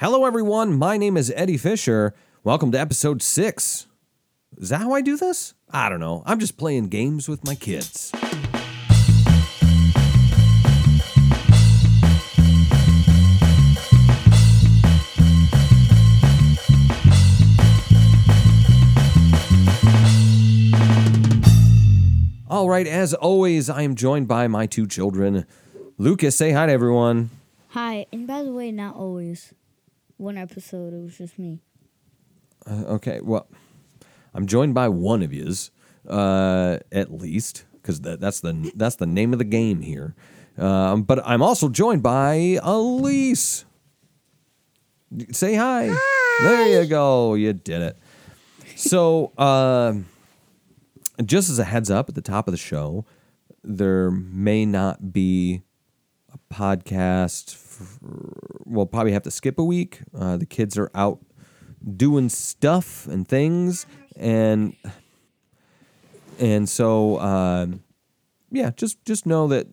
Hello, everyone. My name is Eddie Fisher. Welcome to episode six. Is that how I do this? I don't know. I'm just playing games with my kids. All right, as always, I am joined by my two children. Lucas, say hi to everyone. Hi, and by the way, not always. One episode, it was just me. Uh, okay, well, I'm joined by one of yous, uh, at least, because that, that's the that's the name of the game here. Um, but I'm also joined by Elise. Say hi. There you go. You did it. So, um just as a heads up at the top of the show, there may not be a podcast. We'll probably have to skip a week. Uh, the kids are out doing stuff and things, and and so um, yeah, just just know that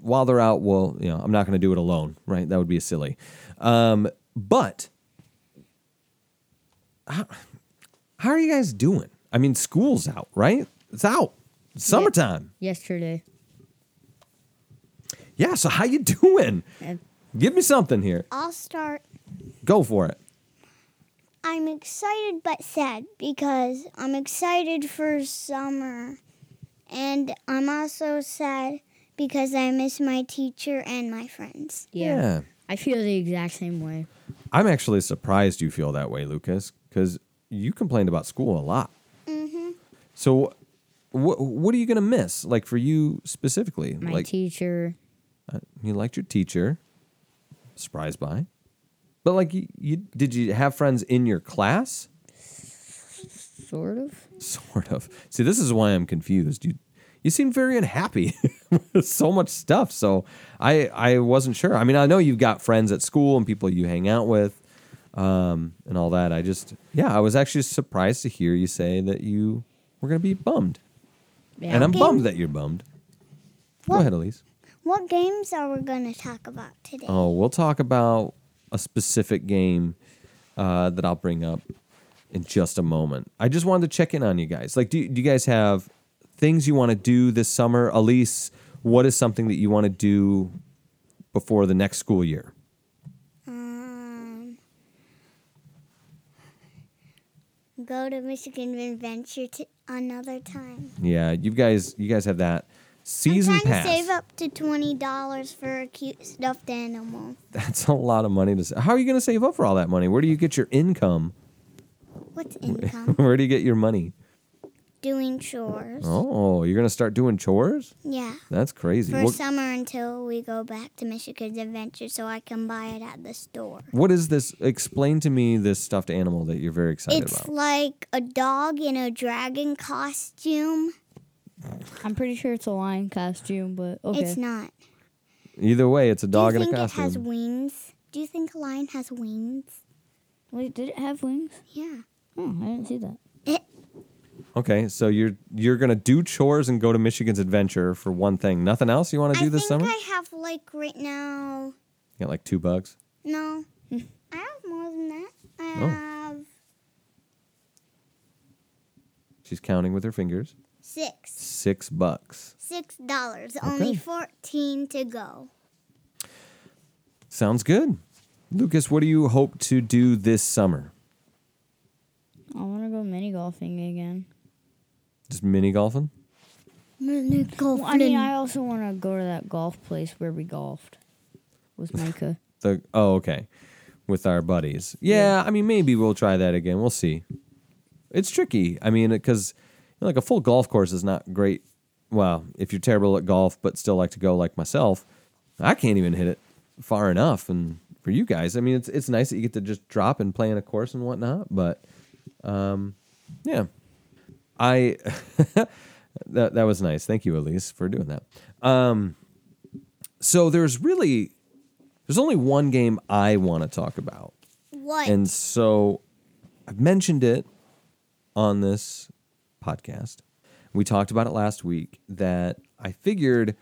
while they're out, well, you know, I'm not going to do it alone, right? That would be silly. Um, but how, how are you guys doing? I mean, school's out, right? It's out. It's summertime. Yesterday. Yeah. So how you doing? And Give me something here. I'll start. Go for it. I'm excited but sad because I'm excited for summer. And I'm also sad because I miss my teacher and my friends. yeah. I feel the exact same way. I'm actually surprised you feel that way, Lucas, because you complained about school a lot. Mm-hmm. So, what what are you gonna miss? Like for you specifically, My like teacher. uh, you liked your teacher. Surprised by, but like you, you did you have friends in your class? Sort of. Sort of. See, this is why I'm confused. You you seem very unhappy with so much stuff. So I I wasn't sure. I mean, I know you've got friends at school and people you hang out with, um, and all that. I just yeah, I was actually surprised to hear you say that you were gonna be bummed, Yeah. and I'm Okay. bummed that you're bummed. Go ahead, Elise. What games are we going to talk about today? Oh, we'll talk about a specific game uh, that I'll bring up in just a moment. I just wanted to check in on you guys. Like, do, do you guys have things you want to do this summer? Elise, what is something that you want to do before the next school year? Um, go to Michigan Adventure t- another time. Yeah, you guys, you guys have that season I'm trying pass. to save up to twenty dollars for a cute stuffed animal. That's a lot of money to. sa- How are you going to save up for all that money? Where do you get your income? What's income? Where do you get your money? Doing chores. Oh, you're going to start doing chores? Yeah. That's crazy. For What- summer until we go back to Michigan's Adventure so I can buy it at the store. What is this? Explain to me this stuffed animal that you're very excited It's about. It's like a dog in a dragon costume. I'm pretty sure it's a lion costume, but okay. It's not. Either way, it's a dog costume. Do in you a think it has wings? Do you think a lion has wings? Wait, did it have wings? Yeah. Oh, I didn't see that. It, Okay, so you're you're gonna do chores and go to Michigan's Adventure for one thing. Nothing else you want to do this think summer? I have like right now. You got like two bucks. No. Hmm. I have more than that. I Oh. have She's counting with her fingers. Six. Six bucks. Six dollars. Only fourteen to go. Sounds good. Lucas, what do you hope to do this summer? I want to go mini golfing again. Just mini golfing? Mini Well, I mean, I also want to go to that golf place where we golfed with Micah. The oh, okay, with our buddies. Yeah, I mean, maybe we'll try that again. We'll see. It's tricky. I mean, because like a full golf course is not great. Well, if you're terrible at golf but still like to go, like myself, I can't even hit it far enough. And for you guys, I mean, it's it's nice that you get to just drop and play in a course and whatnot. But, um, yeah, I that that was nice. Thank you, Elise, for doing that. Um, so there's really there's only one game I want to talk about. What? And so I've mentioned it on this podcast. We talked about it last week that I figured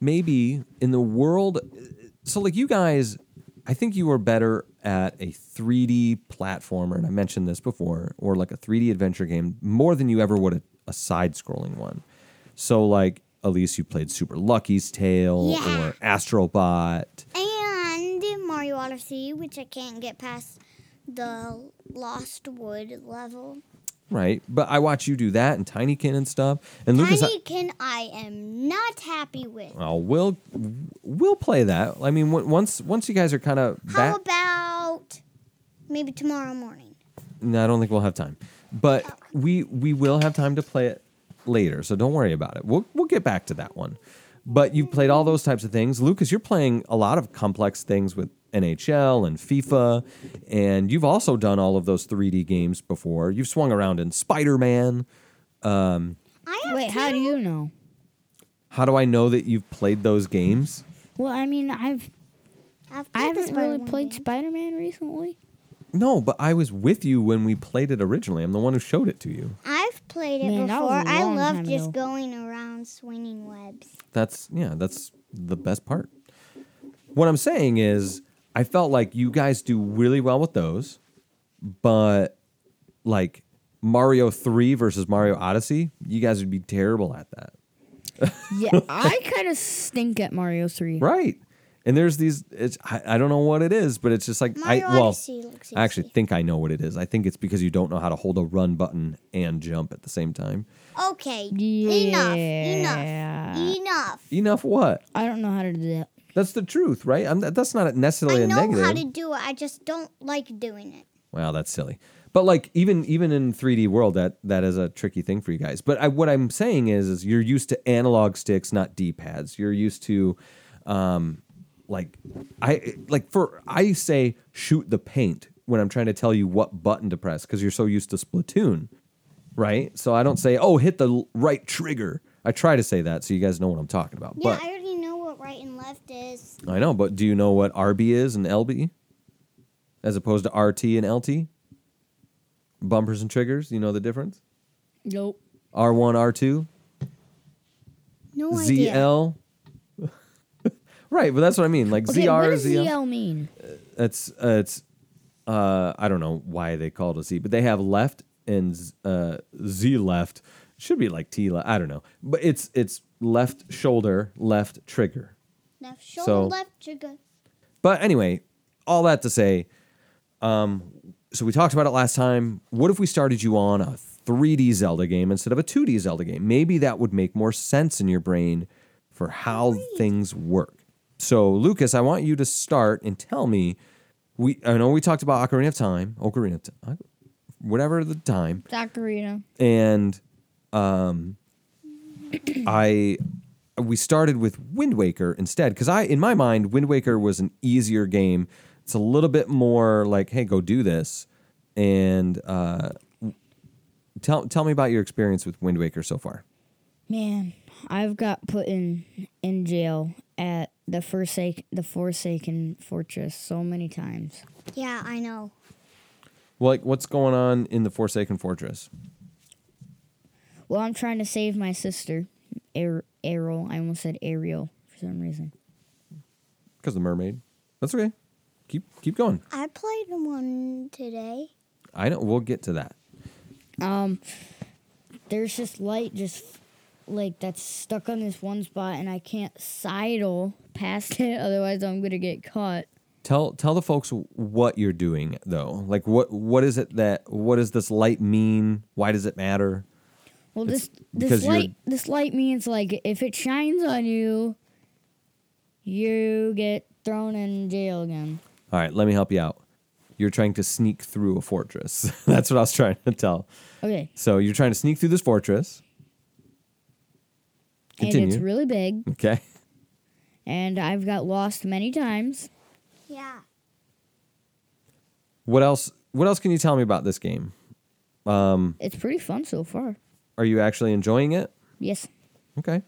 maybe in the world so like you guys I think you are better at a 3D platformer, and I mentioned this before, or like a 3D adventure game more than you ever would a, a side-scrolling one. So, like, Elise, you played Super Lucky's Tale Yeah. or Astrobot. And Mario Odyssey, which I can't get past the Lost Wood level. Right, but I watch you do that and Tinykin and stuff. And Lucas, I- Tinykin, I am not happy with. Oh, we'll we'll play that. I mean, on- once once you guys are kind of How back, about maybe tomorrow morning? no, I don't think we'll have time. But we we will have time to play it later, so don't worry about it. We'll we'll get back to that one. But you've played all those types of things, Lucas. You're playing a lot of complex things with NHL and FIFA, and you've also done all of those 3D games before. You've swung around in Spider Man. Um, I have Wait, how do you know? How do I know that you've played those games? Well, I mean, I've, I've I haven't really Spider-Man played. Spider Man recently. No, but I was with you when we played it originally. I'm the one who showed it to you. I've played it Man, that was before. a I long love time just ago. going around swinging webs. That's yeah, that's the best part. What I'm saying is I felt like you guys do really well with those, but like Mario 3 versus Mario Odyssey, you guys would be terrible at that. Yeah, I kind of stink at Mario Three. Right. And there's these it's I, I don't know what it is, but it's just like Mario I well looks I actually think I know what it is. I think it's because you don't know how to hold a run button and jump at the same time. Okay, enough, enough, enough. Enough what? I don't know how to do that. That's the truth, right? I'm, that's not necessarily I a know negative. how to do it. I just don't like doing it. Wow, that's silly. But like even even in 3D world, that that is a tricky thing for you guys. But I, what I'm saying is, is you're used to analog sticks, not D-pads. You're used to, um, like I like for I say shoot the paint when I'm trying to tell you what button to press because you're so used to Splatoon, right? So I don't say oh hit the right trigger. I try to say that so you guys know what I'm talking about. Yeah, but I already right and left is. I know, but do you know what RB is and LB? As opposed to RT and LT? Bumpers and triggers, you know the difference? Nope. R1, R2, No idea. ZL. right, but that's what I mean. Like Okay, ZR, what does ZL. ZL mean? It's uh, it's uh I don't know why they call it a Z, but they have left and Z- uh Z left. Should be like T left. I don't know. But it's it's left shoulder, left trigger. Left shoulder, So- left trigger. But anyway, all that to say, um, so we talked about it last time. What if we started you on a 3D Zelda game instead of a 2D Zelda game? Maybe that would make more sense in your brain for how things work. So, Lucas, I want you to start and tell me. We I know we talked about Ocarina of Time, Ocarina of Time, whatever the time, Ocarina. and um, I we started with Wind Waker instead because I in my mind Wind Waker was an easier game. It's a little bit more like, hey, go do this, and uh, tell tell me about your experience with Wind Waker so far. Man, I've got put in in jail at the Forsaken the Forsaken Fortress so many times. Yeah, I know. Well, like, what's going on in the Forsaken Fortress? Well, I'm trying to save my sister, Ar- Ariel. I almost said Ariel for some reason. Because the mermaid. That's okay. Keep keep going. I played one today. I know we'll get to that. Um, there's just light just like that's stuck on this one spot, and I can't sidle past it. Otherwise, I'm gonna get caught. Tell tell the folks what you're doing though. Like what what is it that what does this light mean? Why does it matter? Well, It's this this light this light means like if it shines on you, you get thrown in jail again. All right, let me help you out. You're trying to sneak through a fortress. That's what I was trying to tell. Okay, So you're trying to sneak through this fortress. and it's really big, Okay. and I've got lost many times. Yeah. What else what else can you tell me about this game? Um, it's pretty fun so far. Are you actually enjoying it? Yes. Okay.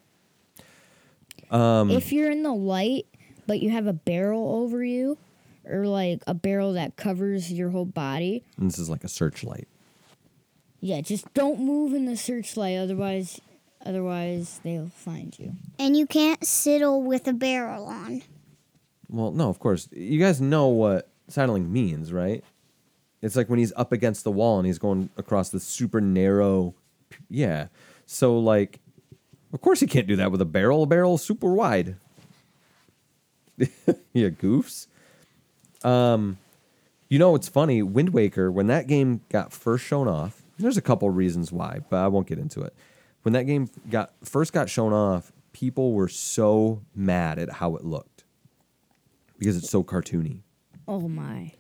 Um, if you're in the light, but you have a barrel over you, or like a barrel that covers your whole body, And this is like a searchlight. yeah, just don't move in the searchlight. Otherwise, otherwise they'll find you. And you can't sidle with a barrel on. Well, no, of course. You guys know what sidling means, right? It's like when he's up against the wall and he's going across the super narrow. Yeah. So, like, of course he can't do that with a barrel. A barrel super wide. yeah, goofs. Um, you know what's funny? Wind Waker, when that game got first shown off, there's a couple reasons why, but I won't get into it. When that game got first got shown off, people were so mad at how it looked because it's so cartoony. Oh my.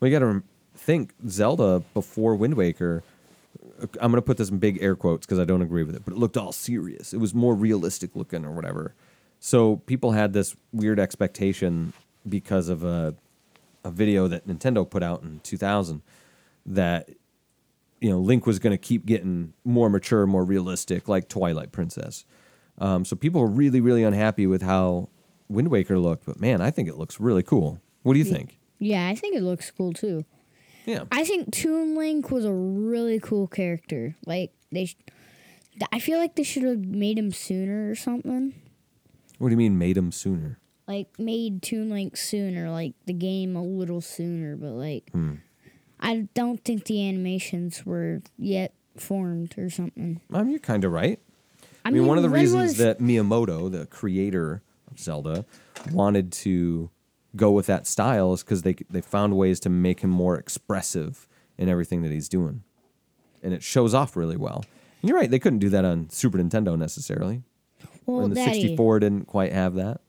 Well, you got to think Zelda before Wind Waker. I'm going to put this in big air quotes because I don't agree with it, but it looked all serious. It was more realistic looking or whatever. So people had this weird expectation because of a a video that Nintendo put out in 2000 that you know Link was going to keep getting more mature, more realistic, like Twilight Princess. Um, so people were really, really unhappy with how Wind Waker looked. But man, I think it looks really cool. What do you think? Yeah, I think it looks cool too. Yeah. I think Toon Link was a really cool character. Like they, sh- I feel like they should have made him sooner or something. What do you mean made him sooner? Like made Toon Link sooner, like the game a little sooner. But like, Hmm. I don't think the animations were yet formed or something. Um, you're kind of right. I, I mean, one of the reasons was- that Miyamoto, the creator of Zelda, wanted to go with that style is because they they found ways to make him more expressive in everything that he's doing, and it shows off really well. And you're right; they couldn't do that on Super Nintendo necessarily, well, and the Daddy, 64 didn't quite have that.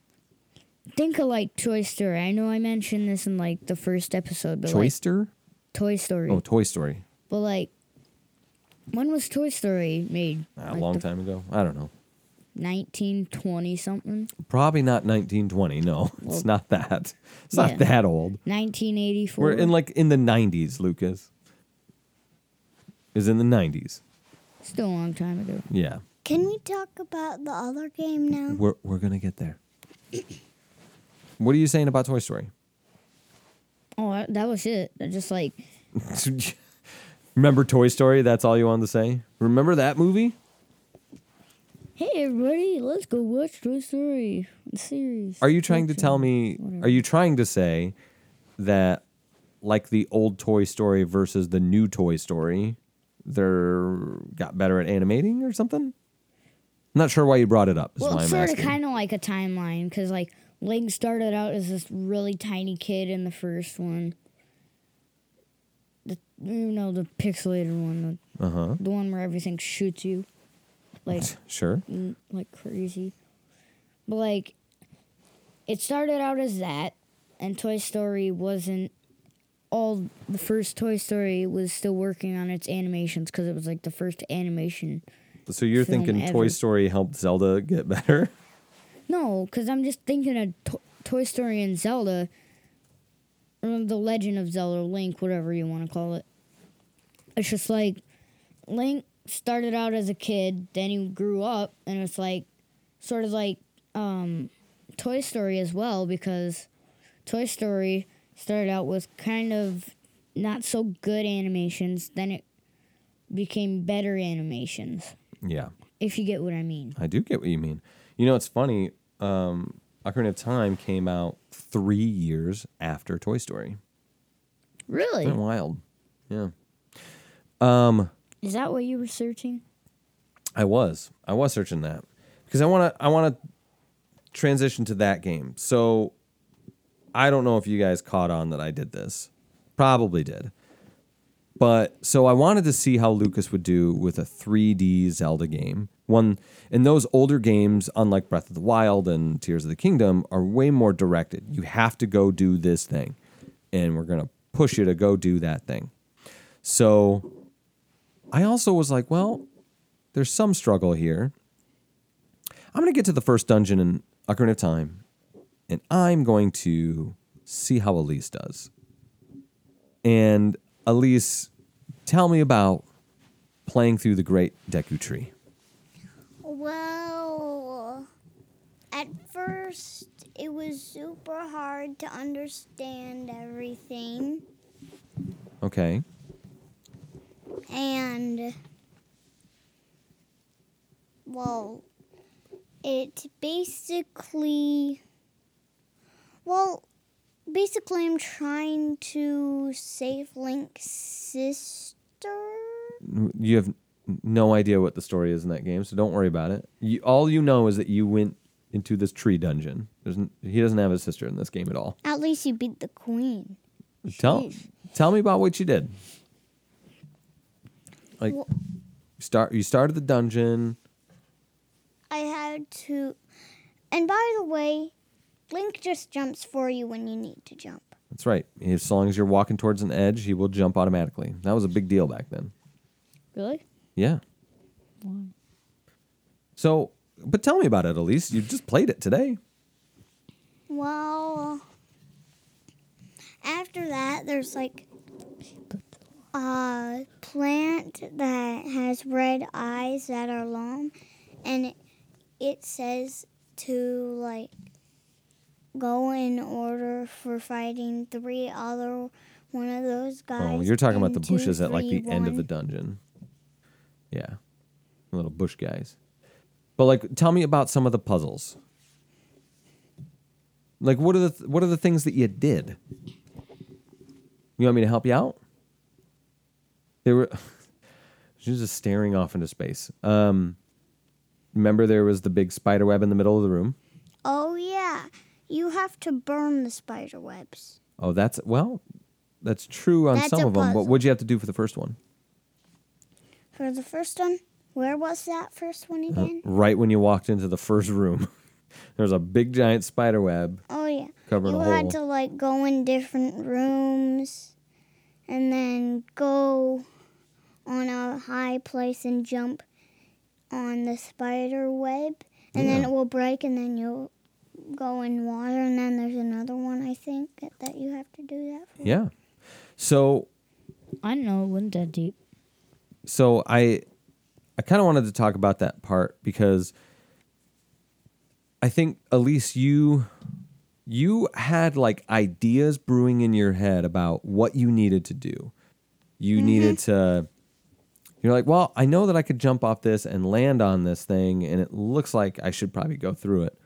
think of like Toy Story. I know I mentioned this in like the first episode, but like Choister? Toy Story. Oh, Toy Story. But like, when was Toy Story made? A Like long the time ago. I don't know. 1920 something. Probably not 1920. No, it's not that. It's yeah. not that old. 1984. We're in like in the 90s, Lucas. Is in the 90s. Still a long time ago. Yeah. Can we talk about the other game now? We're we're gonna get there. what are you saying about Toy Story? Oh, that- that was it. Just like Remember Toy Story? That's all you wanted to say. Remember that movie? Hey everybody, let's go watch Toy Story series. Are you trying to tell me? Whatever. Are you trying to say that, like the old Toy Story versus the new Toy Story, they're got better at animating or something? I'm not sure why you brought it up. Is Well, it's sort of kind of like a timeline because like Link started out as this really tiny kid in the first one. The you know the pixelated one, the, Uh huh. the one where everything shoots you, like Sure. mm, like crazy. But like, it started out as that, and Toy Story wasn't all. The first Toy Story was still working on its animations because it was like the first animation. So you're thinking Toy. Story helped Zelda get better? No, because I'm just thinking of to- Toy Story and Zelda, or the Legend of Zelda, Link, whatever you want to call it. It's just like Link started out as a kid, then he grew up, and it's like sort of like um, Toy Story as well, because Toy Story started out with kind of not so good animations, then it became better animations, Yeah. if you get what I mean. I do get what you mean. You know, it's funny. Um, Ocarina of Time came out three years after Toy Story. Really? Wild? Yeah. Um, Is that what you were searching? I was. I was searching that because I want to. I want to transition to that game. So, I don't know if you guys caught on that I did this. Probably did. But so I wanted to see how Lucas would do with a 3D Zelda game. One in those older games, unlike Breath of the Wild and Tears of the Kingdom, are way more directed. You have to go do this thing, and we're gonna push you to go do that thing. So I also was like, well, there's some struggle here. I'm gonna get to the first dungeon in Ocarina of Time, and I'm going to see how Elise does. And Elise, tell me about playing through the Great Deku Tree. Well, at first it was super hard to understand everything, Okay. And well, it basically. Well, basically, I'm trying to save Link's sister. You have no idea what the story is in that game, so don't worry about it. You, all you know is that you went into this tree dungeon. There's, n- he doesn't have a sister in this game at all. At least you beat the queen. Tell tell me about what you did. Like Well- start you started the dungeon. I had to. And by the way, Link just jumps for you when you need to jump. That's right. As long as you're walking towards an edge, he will jump automatically. That was a big deal back then. Really? Yeah. Why? So, but tell me about it, Elise. You just played it today. Well, after that, there's like a plant that has red eyes that are long, and it, it says to like go in order for fighting three other one of those oh, guys. Oh, you're talking about the two, bushes at like the three, end of the dungeon. Yeah. Little bush guys. But like tell me about some of the puzzles. Like what are the th- what are the things that you did? You want me to help you out? They were she was just staring off into space. Um remember there was the big spider web in the middle of the room? Oh yeah, you have to burn the spider webs. Oh, that's well, that's true on That's some of them. But what'd you have to do for the first one? For the first one, where was that first one again? right when you walked into the first room. there was a big giant spider web Oh yeah. covering you had to like go in different rooms and then go on a high place and jump on the spider web and then it will break and then you'll go in water and then there's another one I think that, that you have to do that for. yeah. So I don't know it wasn't that deep. so I I kind of wanted to talk about that part because I think Elise you you had like ideas brewing in your head about what you needed to do. You mm-hmm. needed to you're like, well, I know that I could jump off this and land on this thing, and it looks like I should probably go through it,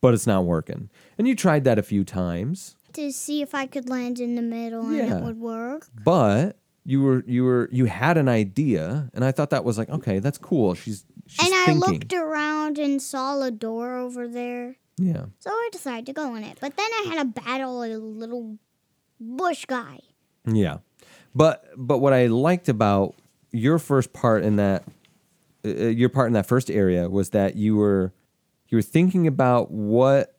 but it's not working. And you tried that a few times, To see if I could land in the middle and it would work. but you were you were you had an idea, and I thought that was like, okay, that's cool. She's she's and I thinking. looked around and saw a door over there. Yeah, So I decided to go in it. But then I had to battle with a little bush guy. yeah. But but what I liked about your first part in that uh, uh, your part in that first area was that you were you were thinking about what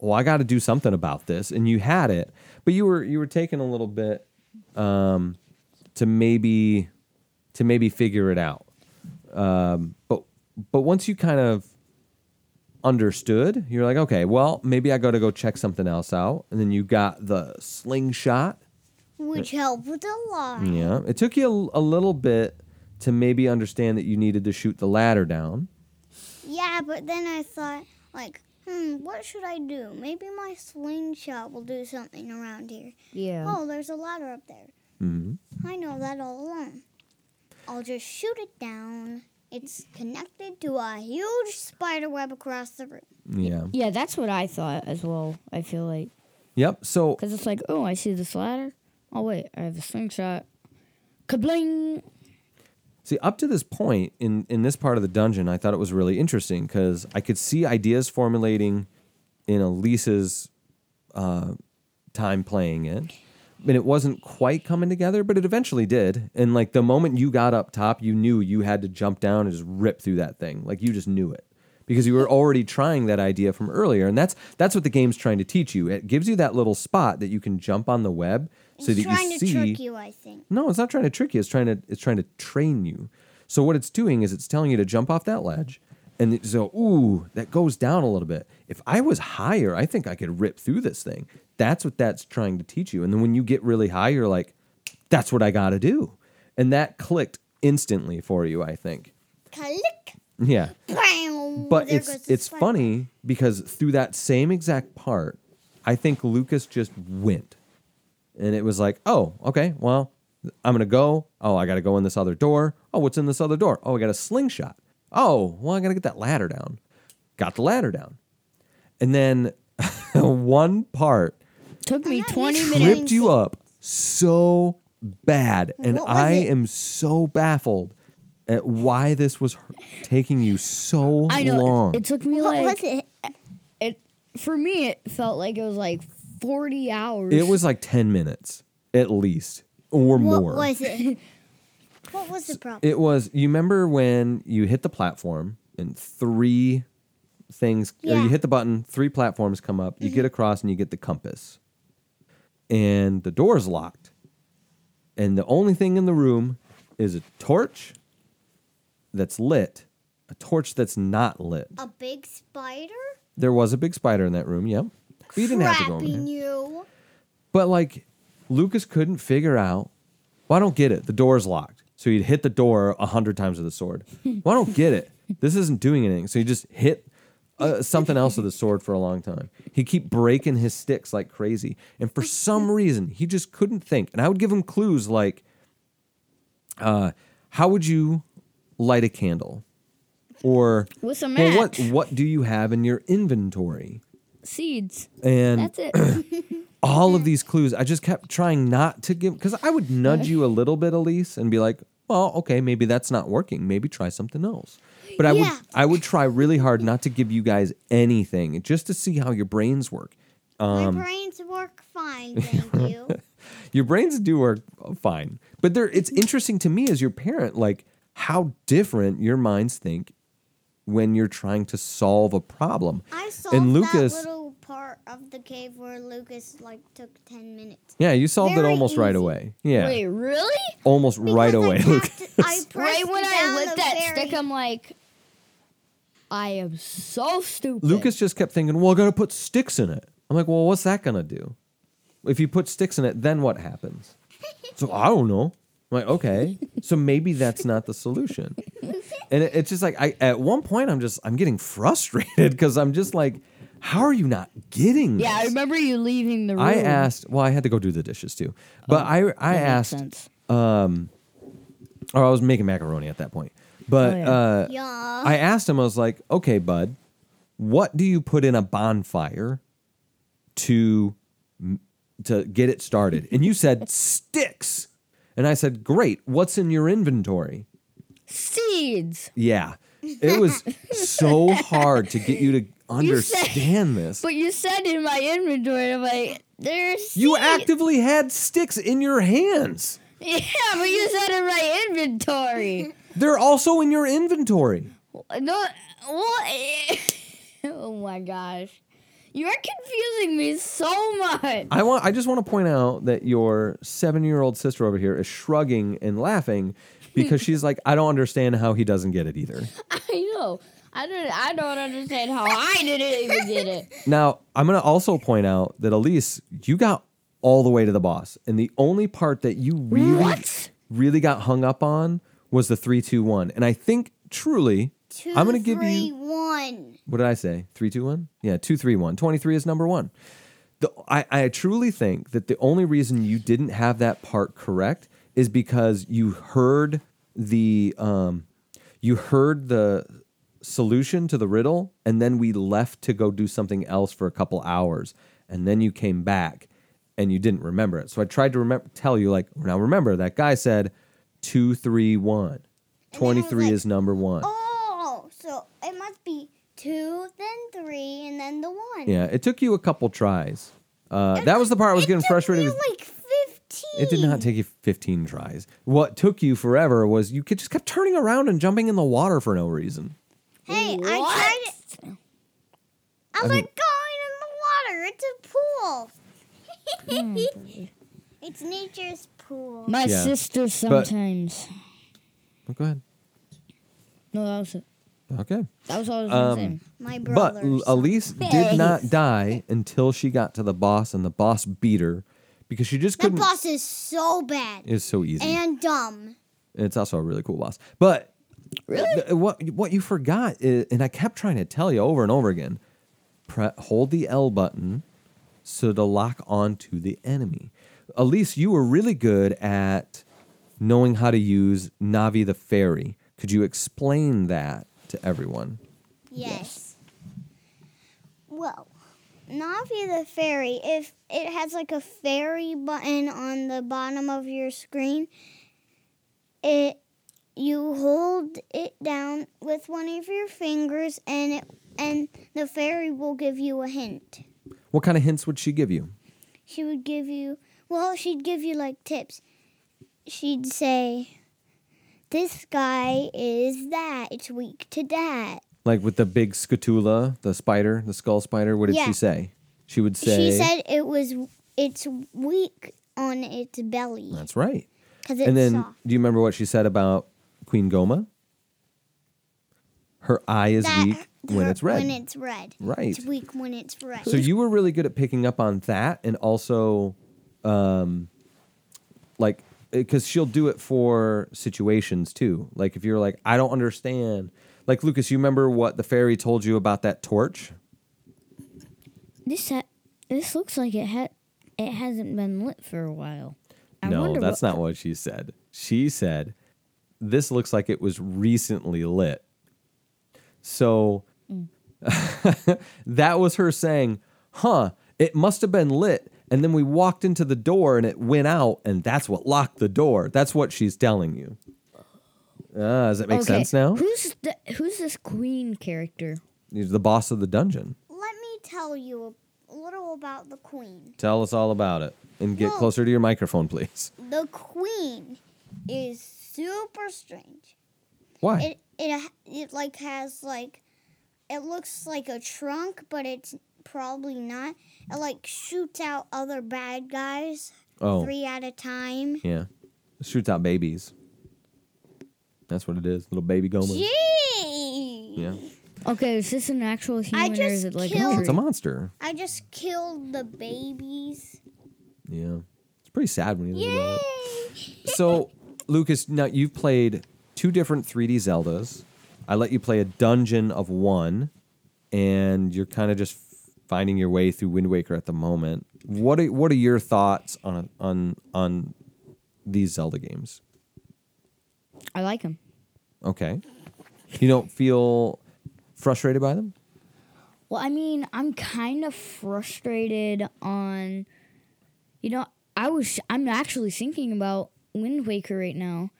well I got to do something about this and you had it but you were you were taking a little bit um to maybe to maybe figure it out um but but once you kind of understood you're like okay well maybe I got to go check something else out and then you got the slingshot Which helped a lot. yeah, it took you a, a little bit to maybe understand that you needed to shoot the ladder down. Yeah, but then I thought, like, hmm, what should I do? Maybe my slingshot will do something around here. Yeah. Oh, there's a ladder up there. Mm-hmm. I know that all along. I'll just shoot it down. It's connected to a huge spider web across the room. Yeah. Yeah, that's what I thought as well. I feel like Yep. So because it's like, oh, I see this ladder. Oh wait, I have a slingshot. Kabling! see, up to this point in in this part of the dungeon, I thought it was really interesting because I could see ideas formulating in Elise's uh, time playing it. And it wasn't quite coming together, but it eventually did. And like the moment you got up top, you knew you had to jump down and just rip through that thing. Like you just knew it. Because you were already trying that idea from earlier. And that's that's what the game's trying to teach you. It gives you that little spot that you can jump on the web so it's that trying you to see trick you, I think. no, it's not trying to trick you. It's trying to it's trying to train you. So what it's doing is it's telling you to jump off that ledge, and so ooh, that goes down a little bit. If I was higher, I think I could rip through this thing. That's what that's trying to teach you. And then when you get really high, you're like, that's what I got to do, and that clicked instantly for you. I think. Click! Yeah, Bam! but There it's it's funny because through that same exact part, I think Lucas just went, and it was like, oh, okay, well, I'm gonna go. Oh, I gotta go in this other door. Oh, what's in this other door? Oh, I got a slingshot. Oh, well, I gotta get that ladder down. Got the ladder down, and then one part Took me 20 used to minutes. tripped you up so bad, and What was I it? am so baffled at why this was taking you so I know. long. It took me What like was it? it for me it felt like it was like 40 hours. It was like 10 minutes at least or What more. was it? What was the problem? It was, you remember when you hit the platform and three things, Yeah. Mm-hmm. you hit the button, three platforms come up, you get across and you get the compass. And the door is locked. And the only thing in the room is a torch that's lit, a torch that's not lit. A big spider? There was a big spider in that room, yep. But you didn't have to go in Trapping there. you. But like Lucas couldn't figure out. Well, I don't get it. The door's locked. So he'd hit the door a hundred times with a sword. Well, I don't get it. This isn't doing anything. So he just hit uh, something else with a sword for a long time. He'd keep breaking his sticks like crazy. And for some reason, he just couldn't think. And I would give him clues like, uh, how would you light a candle? Or with a well, what what do you have in your inventory? Seeds. And That's it. all of these clues. I just kept trying not to give because I would nudge you a little bit, Elise, and be like, "Well, okay, maybe that's not working. Maybe try something else." But I would Yeah. I would try really hard not to give you guys anything, just to see how your brains work. Um, My brains work fine, thank you. Your brains do work fine, but they're, it's interesting to me as your parent, like how different your minds think when you're trying to solve a problem. I solved And Lucas- that little of the cave where Lucas like took ten minutes. Yeah, you solved it Very almost right away. Yeah, Wait, really? almost right Because I away, tapped- Lucas. I pressed Right when I down lit the that very- stick, I'm like, I am so stupid. Lucas just kept thinking, well, I gotta put sticks in it. I'm like, well, what's that gonna do? If you put sticks in it, then what happens? So I don't know. I'm like, okay. So maybe that's not the solution. And it, it's just like I at one point I'm just I'm getting frustrated because I'm just like, how are you not getting Yeah, I remember you leaving the room. I asked, well, I had to go do the dishes too. But I I Oh, That makes asked sense. or I was making macaroni at that point. But Oh, yeah. uh Yeah. I asked him, I was like, okay, bud, what do you put in a bonfire to to get it started? And you said sticks. And I said, great. What's in your inventory? Seeds. Yeah. It was so hard to get you to understand this. But you said in my inventory, I'm like, there's You actively had sticks in your hands. Yeah, but you said in my inventory. They're also in your inventory. no, what? oh my gosh. You're confusing me so much. I want I just want to point out that your 7-year-old sister over here is shrugging and laughing because she's like I don't understand how he doesn't get it either. I know. I don't. I don't understand how I didn't even get it. Now, I'm going to also point out that Elise, you got all the way to the boss and the only part that you really What? really got hung up on was the 321. And I think truly Two, I'm going to give three, you one. What did I say? 321? Yeah, 231. 23 is number 1. The, I, I truly think that the only reason you didn't have that part correct is because you heard the um, you heard the solution to the riddle and then we left to go do something else for a couple hours and then you came back and you didn't remember it. So I tried to remember tell you like now remember that guy said 231. 23 like, is number 1. Oh, so it must be two, then three, and then the one. Yeah, it took you a couple tries. Uh, that was the part I was getting frustrated with. like fifteen. It did not take you 15 tries. What took you forever was you could just kept turning around and jumping in the water for no reason. Hey, what? I tried it. I was I like going in the water. It's a pool. Hmm. it's nature's pool. My Yeah. sister sometimes. Oh, go ahead. No, that was it. Okay. That was all I was gonna Um, say. My But brother. L- Elise did not die until she got to the boss and the boss beat her because she just that couldn't. boss is so bad It's so easy. and dumb. It's also a really cool boss. But Really? th- what what you forgot, is, and I kept trying to tell you over and over again, pre- hold the L button so to lock onto the enemy. Elise, you were really good at knowing how to use Navi the fairy. Could you explain that to everyone? Yes. Well, Navi the fairy, if it has like a fairy button on the bottom of your screen, it you hold it down with one of your fingers and it and the fairy will give you a hint. What kind of hints would she give you? She would give you well, she'd give you like tips. She'd say this guy is that. It's weak to that. Like with the big Skulltula, the spider, the skull spider. What did Yeah. she say? She would say. She said it was it's weak on its belly That's right. because it's and then, soft. do you remember what she said about Queen Gohma? Her eye is That- weak when her- it's red. When it's red. Right. It's weak when it's red. So you were really good at picking up on that, and also, um, like, because she'll do it for situations too. Like if you're like, I don't understand. Like Lucas, you remember what the fairy told you about that torch? This ha- this looks like it had it hasn't been lit for a while. I no, wonder that's what, not what she said. She said, "This looks like it was recently lit." So that was her saying, "Huh, it must have been lit." And then we walked into the door and it went out, and that's what locked the door. That's what she's telling you. Ah, does that make Okay, sense now? Who's the, who's this queen character? He's the boss of the dungeon. Let me tell you a little about the queen. Tell us all about it. And get Well- closer to your microphone, please. The queen is super strange. Why? It it it like has like it looks like a trunk, but it's probably not. It like shoots out other bad guys oh. three at a time. yeah. It shoots out babies. That's what it is. Little baby Gohma. Gee. Yeah. Okay, is this an actual human or just is it like killed- a It's a monster. I just killed the babies. Yeah. It's pretty sad when you think about it. So, Lucas, now you've played two different 3D Zeldas. I let you play a dungeon of one, and you're kind of just finding your way through Wind Waker at the moment. What are what are your thoughts on on on these Zelda games? I like them. Okay. You don't feel frustrated by them? Well, I mean, I'm kind of frustrated on, you know, I was I'm actually thinking about Wind Waker right now.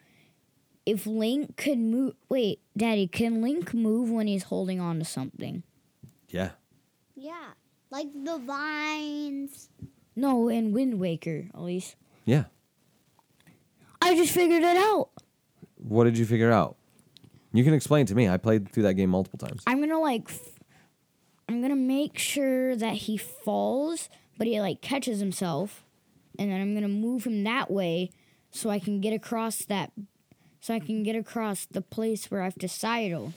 If Link could move, wait, Daddy, can Link move when he's holding on to something? Yeah. Yeah, like the vines. No, in Wind Waker, at least. Yeah. I just figured it out. What did you figure out? You can explain to me. I played through that game multiple times. I'm gonna like, f- I'm gonna make sure that he falls, but he like catches himself, and then I'm gonna move him that way, so I can get across that, so I can get across the place where I have to sidle.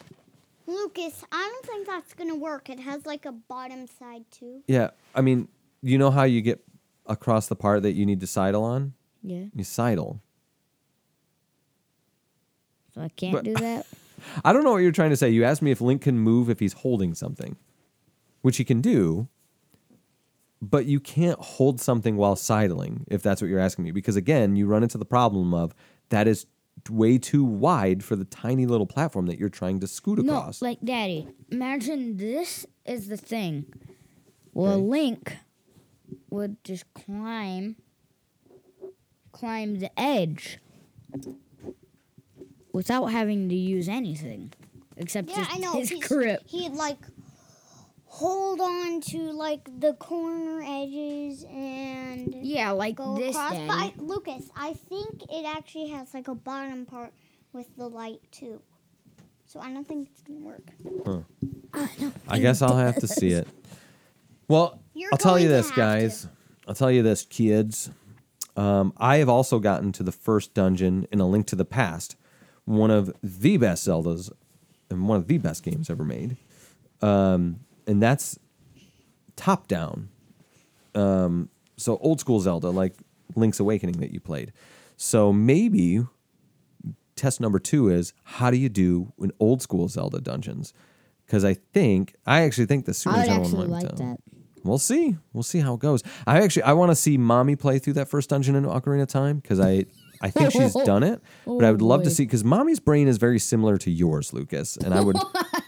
Lucas, I don't think that's gonna work. It has like a bottom side too. Yeah. I mean, you know how you get across the part that you need to sidle on? Yeah, You sidle. so I can't But- do that. I don't know what you're trying to say. You asked me if Link can move if he's holding something, which he can do, but you can't hold something while sidling, if that's what you're asking me. Because again, you run into the problem of that is way too wide for the tiny little platform that you're trying to scoot across No, across. like Daddy, imagine this is the thing. Well, Okay. Link would just climb, climb the edge without having to use anything except Yeah, just I know. his He's- grip. He'd like hold on to like the corner edges and Yeah, like go this, across. But I, Lucas, I think it actually has like a bottom part with the light too. So I don't think it's gonna work. I I guess I'll have to see it. Well, You're I'll tell you this, have guys. I'll tell you this, kids. Um, I have also gotten to the first dungeon in A Link to the Past, one of the best Zeldas and one of the best games ever made. Um, and that's top down. Um, so old school Zelda, like Link's Awakening that you played. So maybe test number two is how do you do in old school Zelda dungeons? Because I think I actually think the Super I would actually one might like that. We'll see. We'll see how it goes. I actually I want to see mommy play through that first dungeon in Ocarina of Time because I I think she's done it, but I would love to see because mommy's brain is very similar to yours, Lucas, and I would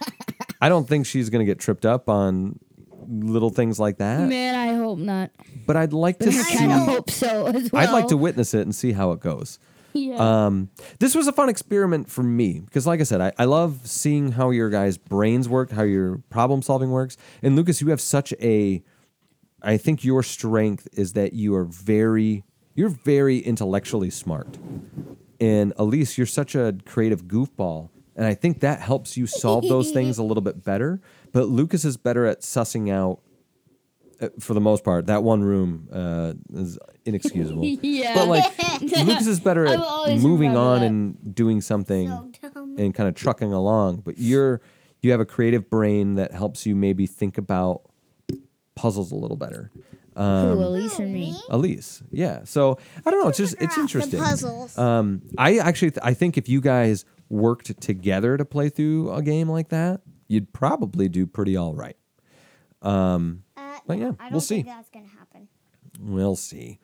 I don't think she's gonna get tripped up on little things like that. Man, I hope not. But I'd like to I see. kind of hope so as well. I'd like to witness it and see how it goes. Yeah. Um, this was a fun experiment for me because, like I said, I, I love seeing how your guys' brains work, how your problem solving works. And Lucas, you have such a, I think your strength is that you are very, you're very intellectually smart. And Elise, you're such a creative goofball. And I think that helps you solve those things a little bit better. But Lucas is better at sussing out, uh, for the most part, that one room uh, is inexcusable. Yeah. But like Lucas is better at moving on that. and doing something So and kind of trucking along. But you're you have a creative brain that helps you maybe think about puzzles a little better. Who, Elise or me? Elise, yeah. So I don't know. It's just it's The interesting. puzzles. Um, I actually th- I think if you guys worked together to play through a game like that, you'd probably do pretty all right. Uh, but yeah, I don't we'll think see. that's gonna happen. We'll see.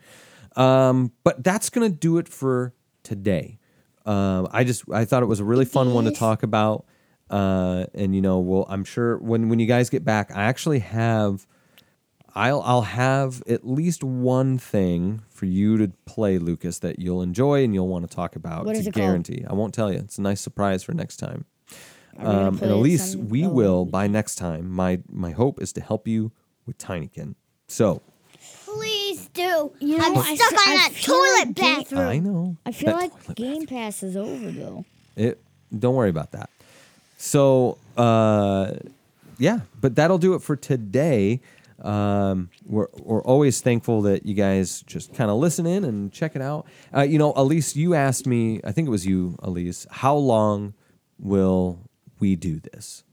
Um, but that's gonna do it for today. Um, I just I thought it was a really fun one to talk about. Uh, and you know, well, I'm sure when when you guys get back, I actually have. I'll I'll have at least one thing for you to play, Lucas, that you'll enjoy and you'll want to talk about. What to is it called? guarantee. I won't tell you. It's a nice surprise for next time. Are we Um, and it Elise, some- we oh, will by next time. My my hope is to help you with Tinykin. So Please do. You know, I'm stuck f- on I that feel toilet like bathroom. I know. I feel like toilet Game Pass is over though. It, don't worry about that. So, uh, yeah, but that'll do it for today. Um, we're, we're always thankful that you guys just kind of listen in and check it out. Uh, you know, Elise, you asked me, I think it was you, Elise, how long will we do this?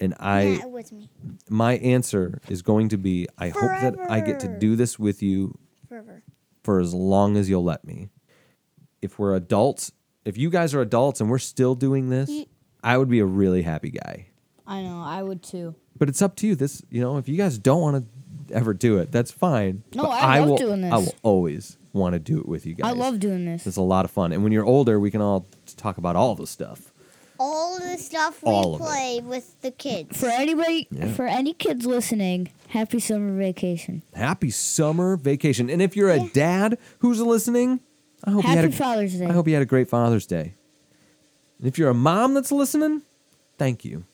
And I, yeah, it was me. my answer is going to be, I hope that I get to do this with you Forever. for as long as you'll let me. If we're adults, if you guys are adults and we're still doing this, Ye- I would be a really happy guy. I know, I would too. But it's up to you. This, you know, if you guys don't want to ever do it, that's fine. No, But I love will, doing this. I will always want to do it with you guys. I love doing this. It's a lot of fun, and when you're older, we can all talk about all the stuff. All the stuff we All of it. play with the kids. For anybody, Yeah. for any kids listening, happy summer vacation. Happy summer vacation, and if you're a dad who's listening, I hope you had Happy a, Father's Day. I hope you had a great Father's Day. And if you're a mom that's listening, thank you.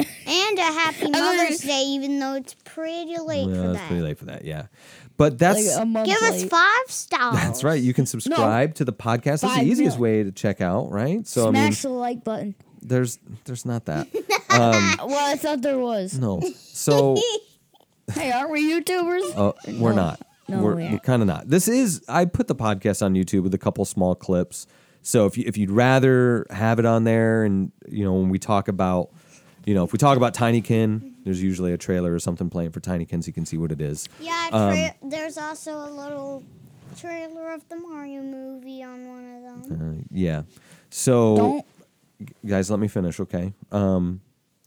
And a happy Mother's Day, even though it's pretty late Well, for it's that. pretty late for that, yeah. But that's like a month Give us late. five stars. that's right. You can subscribe to the podcast. That's the Five easiest mil. way to check out, right? So I mean, Smash the like button. there's there's not that. Well, I thought there was. No. So Hey, aren't we YouTubers? uh, we're No. not. No, we're, we we're aren't. kind of not. This is I put the podcast on YouTube with a couple small clips. So if you, if you'd rather have it on there, and you know when we talk about, you know, if we talk about Tinykin, there's usually a trailer or something playing for Tinykin, so you can see what it is. Yeah, Um, there's also a little trailer of the Mario movie on one of them. Uh, yeah. So Don't. guys, let me finish, okay? Um,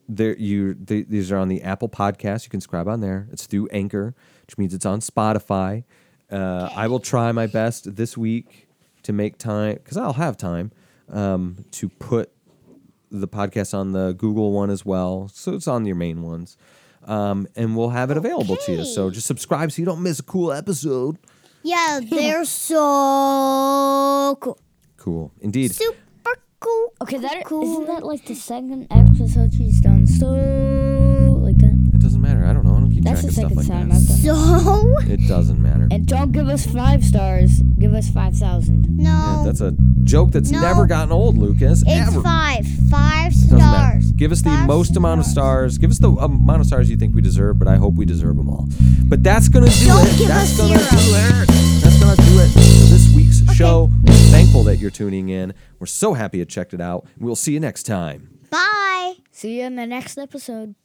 there you th- these are on the Apple Podcast. You can subscribe on there. It's through Anchor, which means it's on Spotify. Uh, I will try my best this week to make time because I'll have time um, to put the podcast on the Google one as well. So it's on your main ones. Um, and we'll have it available to you. So just subscribe so you don't miss a cool episode. Yeah, they're so cool. Cool. Indeed. Super cool. Okay, that cool. isn't that like the second episode she's done. So like that. It doesn't matter. I don't know. I don't keep That's track the of stuff second like time that. I've done. So It doesn't matter. And don't give us five stars. Give us five thousand. no, Yeah, that's a joke that's No. never gotten old, Lucas. it's ever. five. Five Doesn't matter. stars. Give us the Five most amount of stars. stars. Give us the amount of stars you think we deserve, but I hope we deserve them all. But that's gonna do Don't it. give that's us gonna zero. do it. That's gonna do it for this week's show. We're thankful that you're tuning in. We're so happy you checked it out. We'll see you next time. Bye. See you in the next episode.